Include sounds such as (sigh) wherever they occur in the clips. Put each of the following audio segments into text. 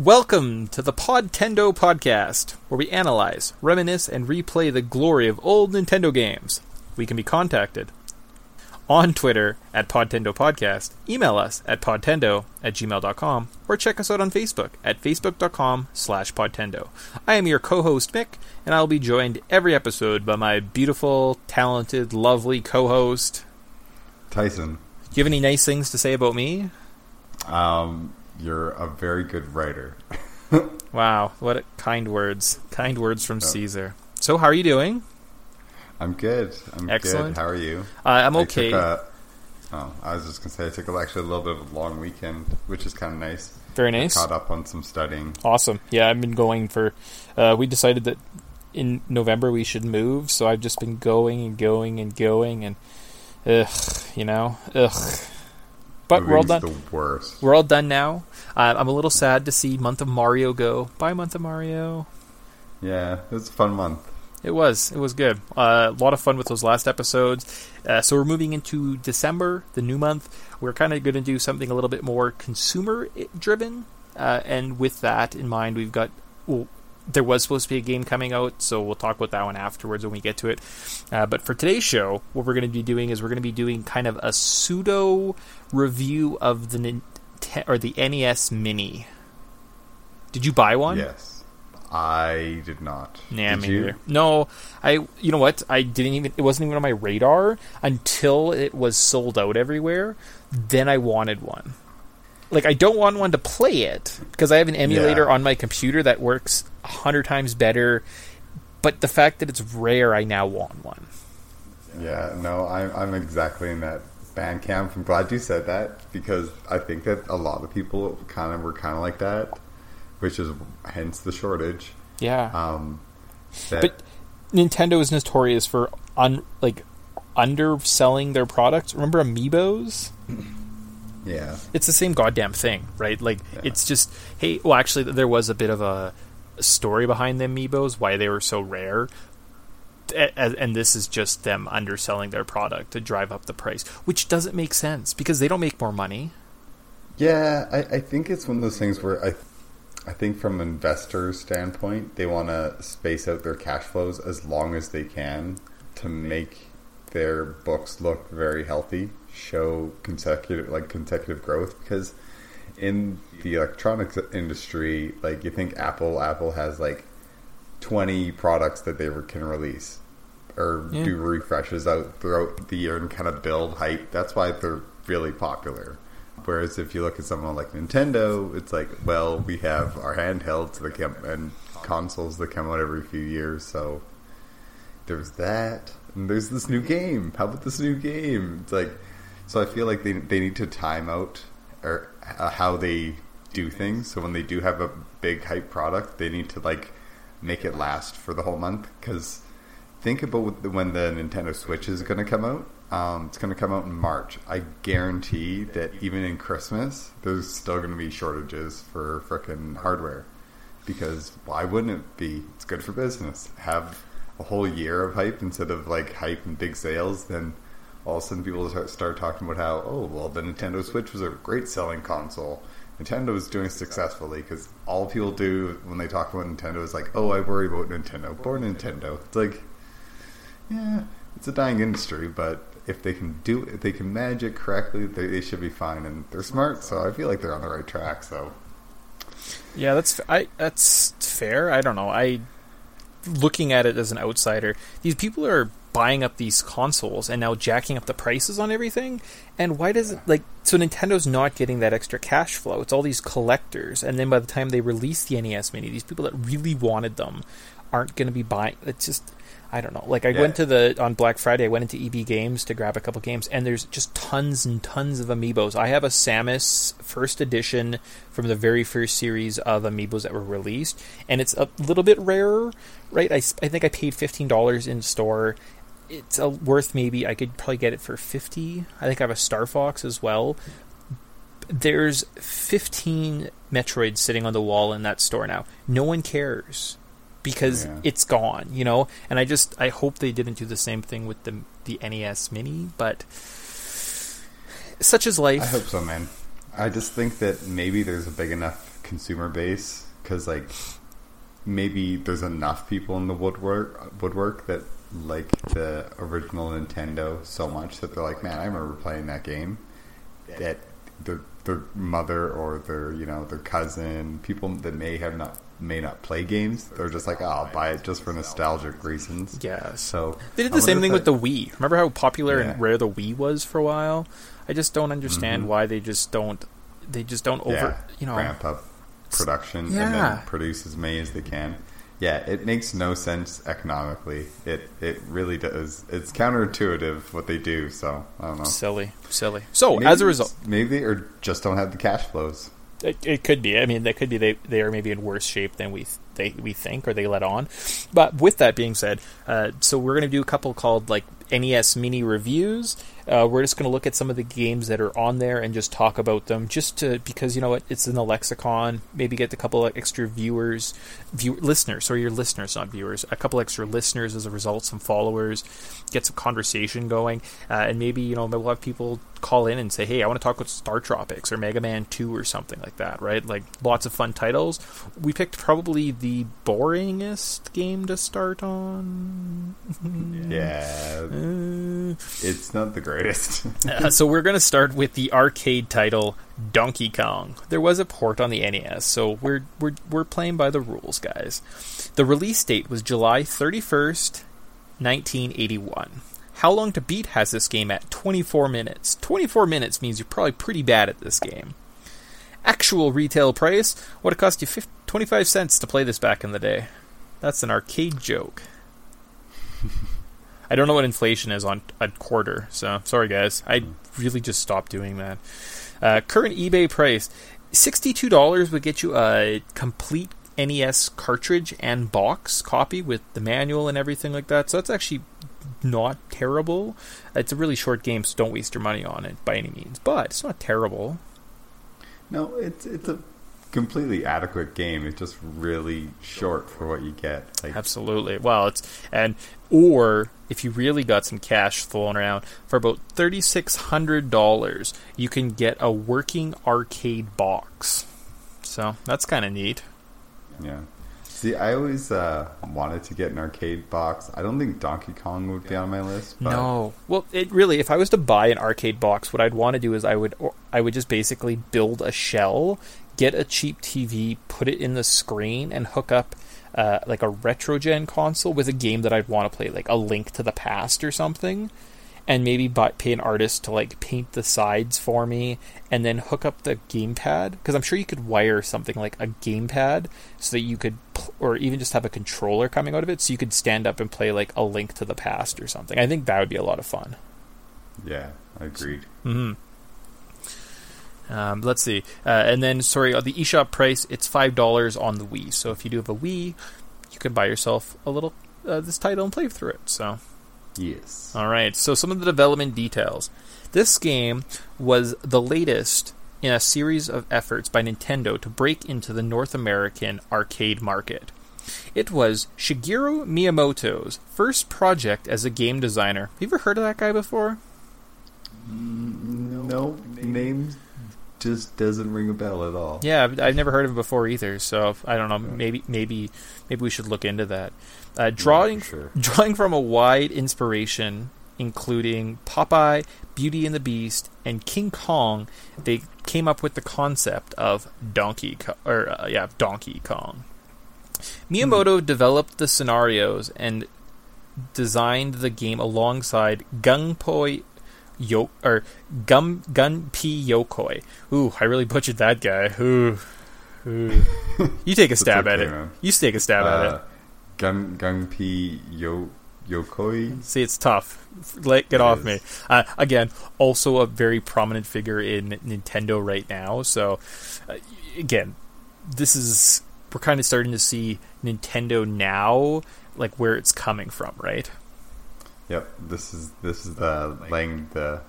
Welcome to the Podtendo podcast, where we analyze, reminisce, and replay the glory of old Nintendo games. We can be contacted on Twitter at Podtendo Podcast, email us at podtendo at gmail.com, or check us out on Facebook at facebook.com slash podtendo. I am your co-host Mick, and I'll be joined every episode by my beautiful, talented, lovely co-host. Tyson, Do you have any nice things to say about me? um, you're a very good writer. (laughs) Wow, what a kind words. Kind words from Caesar. So, how are you doing? I'm good. I'm Excellent. good. How are you? Uh, I'm okay. a- oh, I was just gonna say I took actually a little bit of a long weekend, which is kind of nice. Very nice. I Caught up on some studying. Awesome. Yeah, I've been going for. Uh, we decided that in November we should move, so I've just been going and going and going and, ugh, you know, ugh. But we're all done. The worst. We're all done now. Uh, I'm a little sad to see Month of Mario go. Bye, Month of Mario. Yeah, it was a fun month. It was. It was good. Uh, a lot of fun with those last episodes. Uh, so we're moving into December, the new month. We're kind of going to do something a little bit more consumer driven. Uh, and with that in mind, we've got. Well, there was supposed to be a game coming out, so we'll talk about that one afterwards when we get to it. Uh, but for today's show, what we're going to be doing is we're going to be doing kind of a pseudo review of the Ninte- or the NES Mini. Did you buy one? Yes, I did not. Nah, did me you? neither. No, I. You know what? I didn't even. It wasn't even on my radar until it was sold out everywhere. Then I wanted one. Like I don't want one to play it because I have an emulator Yeah. on my computer that works a hundred times better. But the fact that it's rare, I now want one. Yeah, no, I'm I'm exactly in that band camp. I'm glad you said that because I think that a lot of people kind of were kind of like that, which is hence the shortage. Yeah, Um, that, but Nintendo is notorious for un like underselling their products. Remember Amiibos? (laughs) yeah, it's the same goddamn thing, right? Like Yeah. it's just hey, well actually there was a bit of a story behind the amiibos why they were so rare. And this is just them underselling their product to drive up the price, which doesn't make sense because they don't make more money. Yeah, I, I think it's one of those things where I, I think from an investor's standpoint, they want to space out their cash flows as long as they can to make their books look very healthy, show consecutive like consecutive growth. Because in the electronics industry, like you think Apple, Apple has like twenty products that they can release or Yeah. do refreshes out throughout the year and kind of build hype. That's why they're really popular. Whereas if you look at someone like Nintendo, it's like, well, we have our handhelds that come and consoles that come out every few years, so there's that. And there's this new game. How about this new game? It's like, so I feel like they they need to time out or uh, how they do things. So when they do have a big hype product, they need to like make it last for the whole month. Because think about when the Nintendo Switch is going to come out. Um, it's going to come out in March. I guarantee that even in Christmas, there's still going to be shortages for frickin' hardware. Because why wouldn't it be? It's good for business. Have a whole year of hype instead of like hype and big sales. Then all of a sudden people start- talking about how, oh, well, the Nintendo Switch was a great selling console. Nintendo is doing successfully because all people do when they talk about Nintendo is like, oh, I worry about Nintendo. Poor Nintendo. It's like, yeah, it's a dying industry, but if they can do, if they can manage it correctly, they, they should be fine, and they're smart. So I feel like they're on the right track. So Yeah, that's I that's fair. I don't know. I looking at it as an outsider, these people are buying up these consoles and now jacking up the prices on everything. And why does it like so Nintendo's not getting that extra cash flow? It's all these collectors, and then by the time they release the NES Mini, these people that really wanted them aren't going to be buying. It's just I don't know. Like I Yeah. went to the on Black Friday, I went into EB Games to grab a couple games, and there's just tons and tons of amiibos. I have a Samus first edition from the very first series of amiibos that were released, and it's a little bit rarer, right? I, I think I paid fifteen dollars in store. It's a, worth maybe I could probably get it for fifty. I think I have a Star Fox as well. There's fifteen Metroids sitting on the wall in that store now. No one cares because Yeah. it's gone, you know. And I just I hope they didn't do the same thing with the the NES Mini, but such is life. I hope so, man. I just think that maybe there's a big enough consumer base because like maybe there's enough people in the woodwork woodwork that like the original Nintendo so much that they're like, man, I remember playing that game. That their their mother or their you know their cousin, people that may have not may not play games, they're just like, oh, I'll buy it just for nostalgic reasons. Yeah. So They did the same thing if with the Wii. Remember how popular Yeah. and rare the Wii was for a while? I just don't understand Mhm. why they just don't. They just don't over. yeah, You know. ramp up production and then produce as many as they can. Yeah, it makes no sense economically. It it really does. It's counterintuitive what they do. So I don't know. Silly, silly. So Maybe as a result, maybe or just don't have the cash flows. it, it could be. I mean, that could be they they are maybe in worse shape than we they we think or they let on. But with that being said, uh, so we're going to do a couple called like NES mini reviews. Uh, we're just going to look at some of the games that are on there and just talk about them, just to because you know what, it's in the lexicon. Maybe get a couple of extra viewers, view listeners. Sorry, your listeners, not viewers. A couple extra listeners as a result, some followers, get some conversation going, uh, and maybe you know we'll have people call in and say, "Hey, I want to talk about Star Tropics or Mega Man Two or something like that." Right? Like lots of fun titles. We picked probably the boringest game to start on. (laughs) Yeah, (laughs) Uh, it's not the greatest. (laughs) uh, so we're going to start with the arcade title Donkey Kong. There was a port on the NES, so we're we're we're playing by the rules, guys. The release date was July 31st, 1981. How long to beat has this game at 24 minutes. 24 minutes means you're probably pretty bad at this game. Actual retail price would have cost you 50, 25 cents to play this back in the day. That's an arcade joke. (laughs) I don't know what inflation is on a quarter, so sorry guys. I really just stopped doing that. Uh, current eBay price sixty-two dollars would get you a complete NES cartridge and box copy with the manual and everything like that. So that's actually not terrible. It's a really short game, so don't waste your money on it by any means. But it's not terrible. no, it's it's a completely adequate game. It's just really short for what you get. Like Absolutely. Well, it's and or if you really got some cash flowing around for about thirty six hundred dollars, you can get a working arcade box. So that's kind of neat. Yeah. See, I always uh, wanted to get an arcade box. I don't think Donkey Kong would be on my list. But No. Well, it really if I was to buy an arcade box, what I'd want to do is I would I would just basically build a shell, get a cheap TV, put it in the screen and hook up uh, like a retrogen console with a game that I'd want to play like a Link to the Past or something. And maybe buy, pay an artist to like paint the sides for me, and then hook up the gamepad because I'm sure you could wire something like a gamepad so that you could, pl- or even just have a controller coming out of it, so you could stand up and play like a Link to the Past or something. I think that would be a lot of fun. Yeah, I agreed. hmm Um, let's see, uh, and then sorry, uh, the eShop price it's five dollars on the Wii. So if you do have a Wii, you can buy yourself a little uh, this title and play through it. So Yes. all right. So some of the development details. This game was the latest in a series of efforts by Nintendo to break into the North American arcade market. It was Shigeru Miyamoto's first project as a game designer. Have you ever heard of that guy before? No, name just doesn't ring a bell at all. Yeah, I've, I've never heard of him before either. So I don't know. Maybe maybe maybe we should look into that. Uh, drawing sure. drawing from a wide inspiration, including Popeye, Beauty and the Beast, and King Kong, they came up with the concept of Donkey Co- or uh, yeah Donkey Kong. Miyamoto developed the scenarios and designed the game alongside Gunpei Yo or Gum Gunpei Yokoi. Ooh, I really butchered that guy. Ooh, ooh. (laughs) You take a stab at it. man. You take a stab at it. Uh, Gun Gunpei Yo Yokoi. See, it's tough. Let get It off is. me. Uh, again, also a very prominent figure in Nintendo right now. So, uh, again, this is we're kind of starting to see Nintendo now, like where it's coming from, right? Yep. This is this is the laying the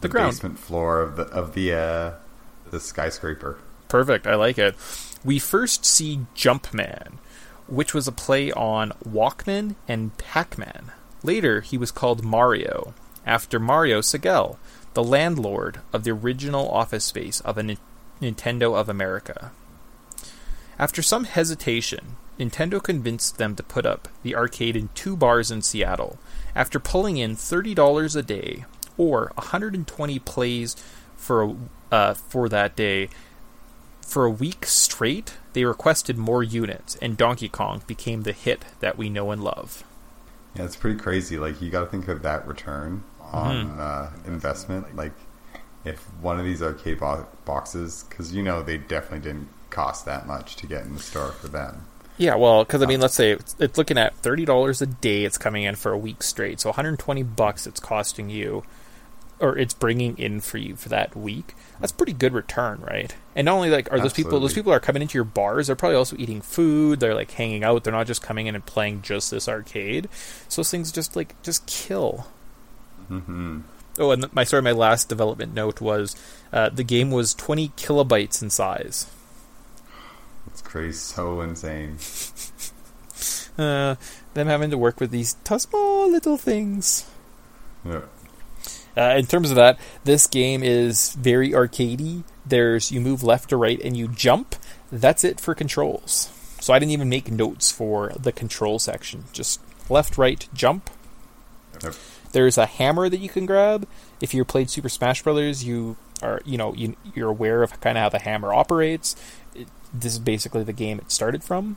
The ground. basement floor of the of the uh, the skyscraper. Perfect. I like it. We first see Jumpman, which was a play on Walkman and Pac-Man. Later, he was called Mario, after Mario Segale, the landlord of the original office space of a Ni- Nintendo of America. After some hesitation, Nintendo convinced them to put up the arcade in two bars in Seattle. After pulling in $30 a day, or 120 plays for uh, for that day, for a week straight, they requested more units, and Donkey Kong became the hit that we know and love. Yeah, it's pretty crazy. Like you got to think of that return on mm-hmm. uh, investment. Like if one of these arcade bo- boxes, because you know they definitely didn't cost that much to get in the store for them. Yeah, well, because I mean, let's say it's, it's looking at thirty dollars a day. It's coming in for a week straight, so one hundred twenty bucks. It's costing you, or it's bringing in for you for that week. That's pretty good return, right? And not only like are those people those people are coming into your bars, they're probably also eating food. They're like hanging out. They're not just coming in and playing just this arcade. So those things just like just kill. Mm-hmm. Oh, and my sorry, my last development note was uh, the game was twenty kilobytes in size. It's crazy, so insane. uh, them having to work with these small little things. Yeah. Uh, in terms of that, this game is very arcadey. There's you move left to right and you jump. That's it for controls. So I didn't even make notes for the control section. Just left, right, jump. Yep. There's a hammer that you can grab. If you played Super Smash Brothers, you are you know you, you're aware of kind of how the hammer operates. It, this is basically the game it started from.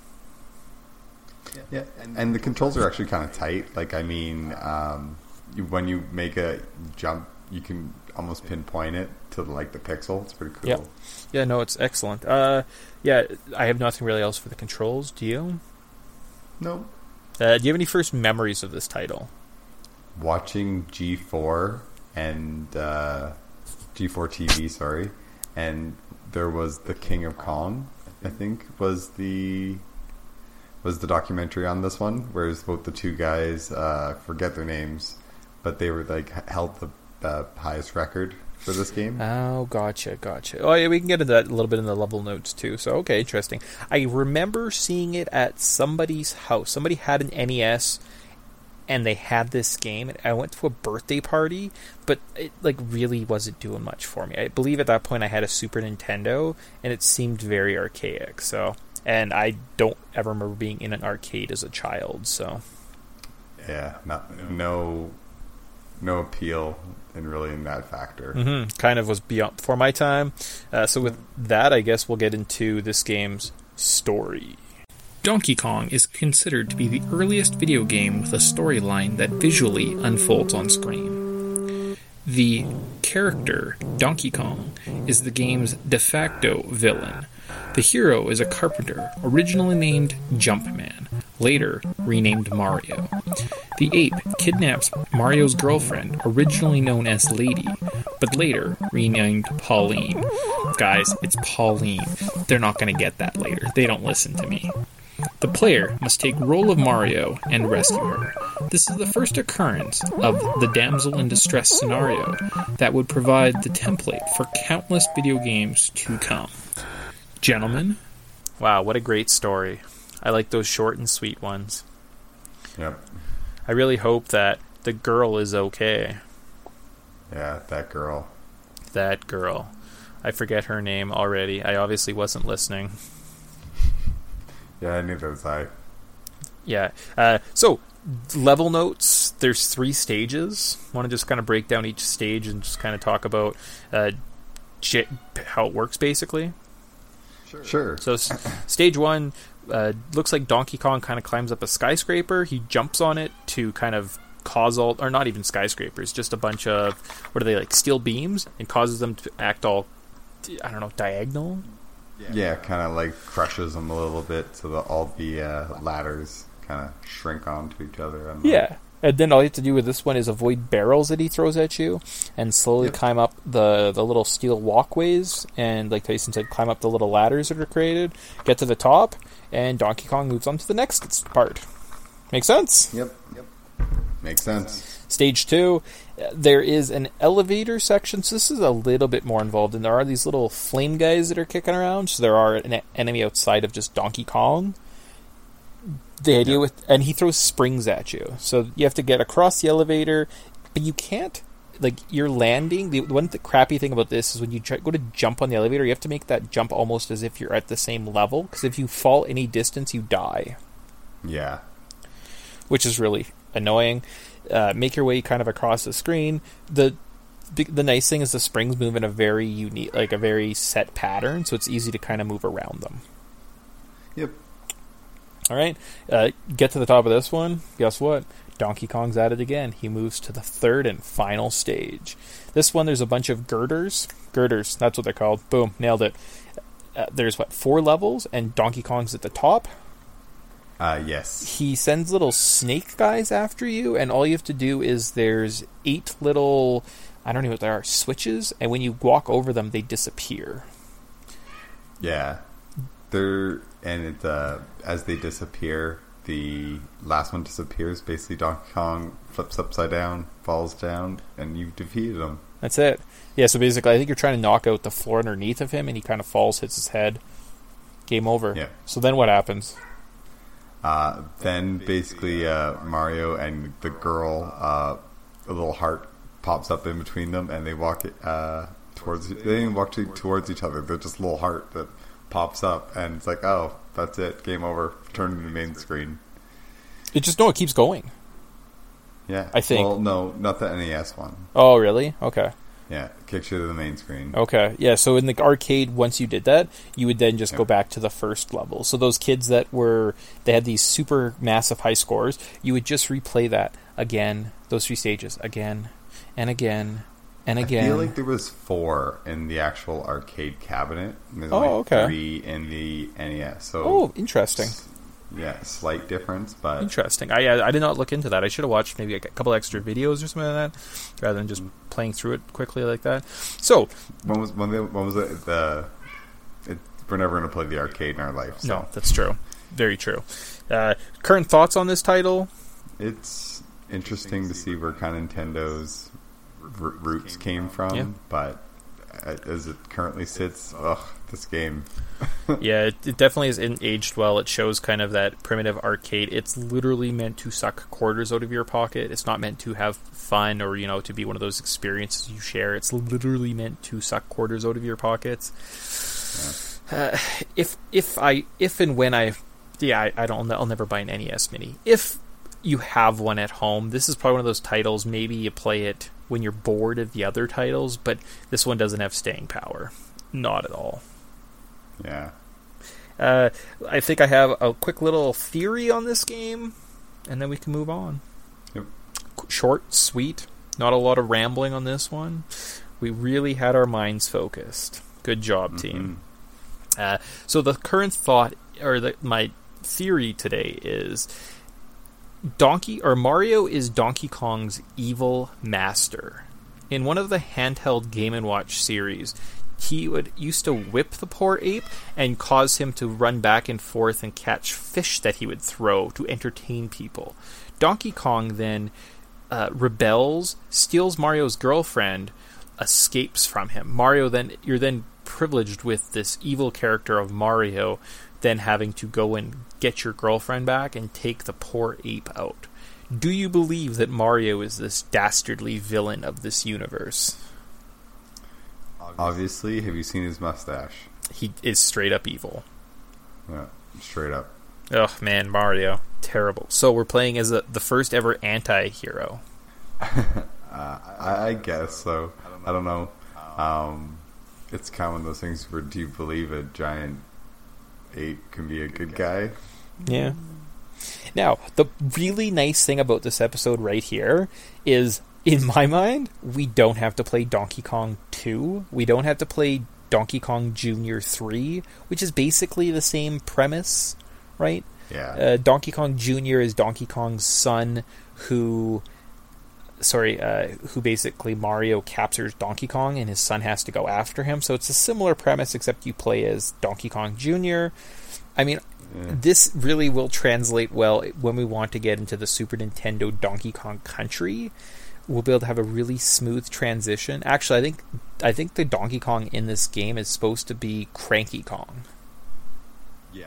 Yeah, and the controls are actually kind of tight. Like I mean, um, you, when you make a jump, you can almost pinpoint it to like the pixel. It's pretty cool. Yeah, yeah, no, it's excellent. Uh, yeah, I have nothing really else for the controls. Do you? No. Uh, do you have any first memories of this title? Watching G4 and uh, G4 TV, sorry, and there was the King of Kong. I think was the was the documentary on this one, whereas both the two guys uh, forget their names but they were like held the uh, highest record for this game. Oh, gotcha, gotcha. Oh, yeah, we can get into that a little bit in the level notes too. So, okay, interesting. I remember seeing it at somebody's house. Somebody had an NES, and they had this game. I went to a birthday party, but it like really wasn't doing much for me. I believe at that point I had a Super Nintendo, and it seemed very archaic. So, and I don't ever remember being in an arcade as a child. So, yeah, not no no appeal and really in that factor. Mm-hmm. Kind of was beyond for my time. Uh, so with that, I guess we'll get into this game's story. Donkey Kong is considered to be the earliest video game with a storyline that visually unfolds on screen. The character, Donkey Kong, is the game's de facto villain. The hero is a carpenter, originally named Jumpman, later renamed Mario. The ape kidnaps Mario's girlfriend, originally known as Lady, but later renamed Pauline. Guys, it's Pauline. They're not going to get that later. They don't listen to me. The player must take role of Mario and rescue her. This is the first occurrence of the damsel in distress scenario that would provide the template for countless video games to come. Gentlemen, wow, what a great story. I like those short and sweet ones. Yep. I really hope that the girl is okay. Yeah, that girl. That girl. I forget her name already. I obviously wasn't listening. Yeah, I knew that was I. Yeah. Uh, so, level notes. There's three stages. Want to just kind of break down each stage and just kind of talk about uh, how it works, basically. Sure. Sure. So, s- stage one, uh, looks like Donkey Kong kind of climbs up a skyscraper. He jumps on it to kind of cause all, or not even skyscrapers, just a bunch of what are they like steel beams, and causes them to act all, I don't know, diagonal. Yeah, yeah kind of like crushes them a little bit, so that all the uh, ladders kind of shrink onto each other. Yeah, and then all you have to do with this one is avoid barrels that he throws at you, and slowly yep. climb up the the little steel walkways, and like Tyson said, climb up the little ladders that are created. Get to the top, and Donkey Kong moves on to the next part. Makes sense. Yep. Yep. Makes sense. Stage two, there is an elevator section. So this is a little bit more involved, and there are these little flame guys that are kicking around. So there are an enemy outside of just Donkey Kong the idea yep. with and he throws springs at you so you have to get across the elevator but you can't like you're landing. The one th- crappy thing about this is when you try, go to jump on the elevator, you have to make that jump almost as if you're at the same level. Because if you fall any distance, you die, Yeah. which is really annoying. Uh, make your way kind of across the screen. The the the nice thing is the springs move in a very unique, like a very set pattern, so it's easy to kind of move around them. Yep. All right, uh, get to the top of this one. Guess what? Donkey Kong's at it again. He moves to the third and final stage. This one, there's a bunch of girders. Girders, that's what they're called. Boom, nailed it. Uh, there's what four levels, and Donkey Kong's at the top. Uh, yes. He sends little snake guys after you, and all you have to do is there's eight little, I don't know what they are, switches, and when you walk over them, they disappear. Yeah. They're and it uh, as they disappear, the last one disappears. Basically, Donkey Kong flips upside down, falls down, and you've defeated him. That's it. Yeah, so basically, I think you're trying to knock out the floor underneath of him, and he kind of falls, hits his head. Game over. Yeah. So then what happens? Uh, then basically, uh, Mario and the girl, uh, a little heart pops up in between them, and they walk uh, towards. They walk to, towards each other. They're just a little heart that pops up, and it's like, oh, that's it, game over. Turn to the main screen. It just no, it keeps going. Yeah, I think- Well, no, not the NES one. Oh, really? Okay. Yeah, kicks you to the main screen. Okay. Yeah, so in the arcade once you did that, you would then just Yeah. go back to the first level. So those kids that were they had these super massive high scores, you would just replay that again, those three stages again and again and again. I feel like there was four in the actual arcade cabinet. and Oh, only okay. three in the NES. So oh, interesting. Yeah, slight difference, but Interesting. I I I did not look into that. I should have watched maybe a couple extra videos or something like that, rather than just playing through it quickly like that. So when was when, the, when was it the? It, we're never going to play the arcade in our life. So no, that's true. Very true. Uh, current thoughts on this title? it's interesting to see where kind of Nintendo's r- roots came from, Yeah. but uh, as it currently sits, ugh, this game. (laughs) yeah, it, it definitely is aged well. It shows kind of that primitive arcade. It's literally meant to suck quarters out of your pocket. It's not meant to have fun or you know to be one of those experiences you share. It's literally meant to suck quarters out of your pockets. Uh, if if I if and when I yeah I, I don't I'll never buy an NES Mini. If you have one at home, this is probably one of those titles. Maybe you play it when you're bored of the other titles, but this one doesn't have staying power. Not at all. Yeah, Uh, I think I have a quick little theory on this game, and then we can move on. Yep. Short, sweet, not a lot of rambling on this one. We really had our minds focused. Good job, team. Uh, so the current thought, or the, my theory today is Donkey or Mario is Donkey Kong's evil master. In one of the handheld Game and Watch series, he would used to whip the poor ape and cause him to run back and forth and catch fish that he would throw to entertain people. Donkey Kong then uh, rebels, steals Mario's girlfriend, escapes from him. Mario then you're then privileged with this evil character of Mario then having to go and get your girlfriend back and take the poor ape out. Do you believe that Mario is this dastardly villain of this universe? Obviously, have you seen his mustache? He is straight up evil. Yeah, straight up. Oh man, Mario, terrible. So we're playing as a, the first ever anti-hero. (laughs) Uh, I, I guess so. I don't know. Um, it's kind of one of those things where do you believe a giant ape can be a good guy? Yeah. Now, the really nice thing about this episode right here is, in my mind, we don't have to play Donkey Kong 2. We don't have to play Donkey Kong Jr. 3, which is basically the same premise, right? Yeah. Uh, Donkey Kong Jr. is Donkey Kong's son who. Sorry, uh, who basically Mario captures Donkey Kong and his son has to go after him. So it's a similar premise, except you play as Donkey Kong Jr. I mean, this really will translate well when we want to get into the Super Nintendo Donkey Kong Country. We'll be able to have a really smooth transition. Actually, I think I think the Donkey Kong in this game is supposed to be Cranky Kong.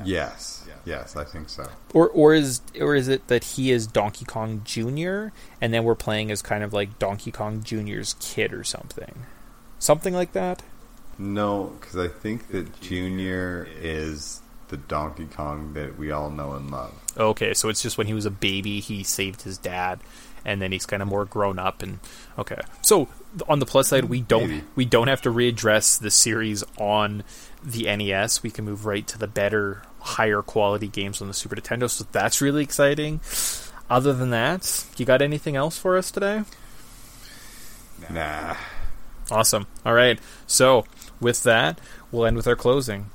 Yes. Yes, I think so. Or or is or is it that he is Donkey Kong Jr. and then we're playing as kind of like Donkey Kong Jr.'s kid or something, something like that? No, because I think that Junior is the Donkey Kong that we all know and love. Okay, so it's just when he was a baby, he saved his dad, and then he's kind of more grown up. And okay, so on the plus side, we don't Maybe. we don't have to readdress the series on the NES. We can move right to the better, higher quality games on the Super Nintendo. So that's really exciting. Other than that, you got anything else for us today? Nah. Awesome. All right. So, with that, we'll end with our closing.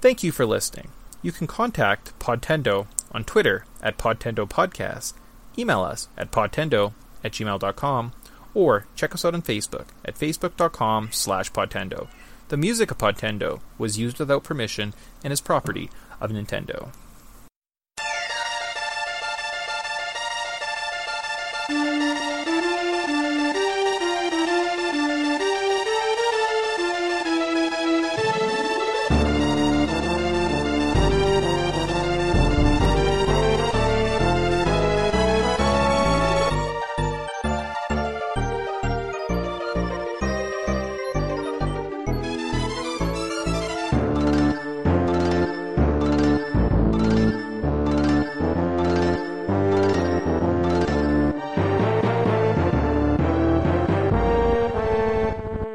Thank you for listening. You can contact Podtendo on Twitter at Podtendo Podcast, email us at podtendo at gmail.com, or check us out on Facebook at facebook.com slash podtendo. The music of Podtendo was used without permission and is property of Nintendo.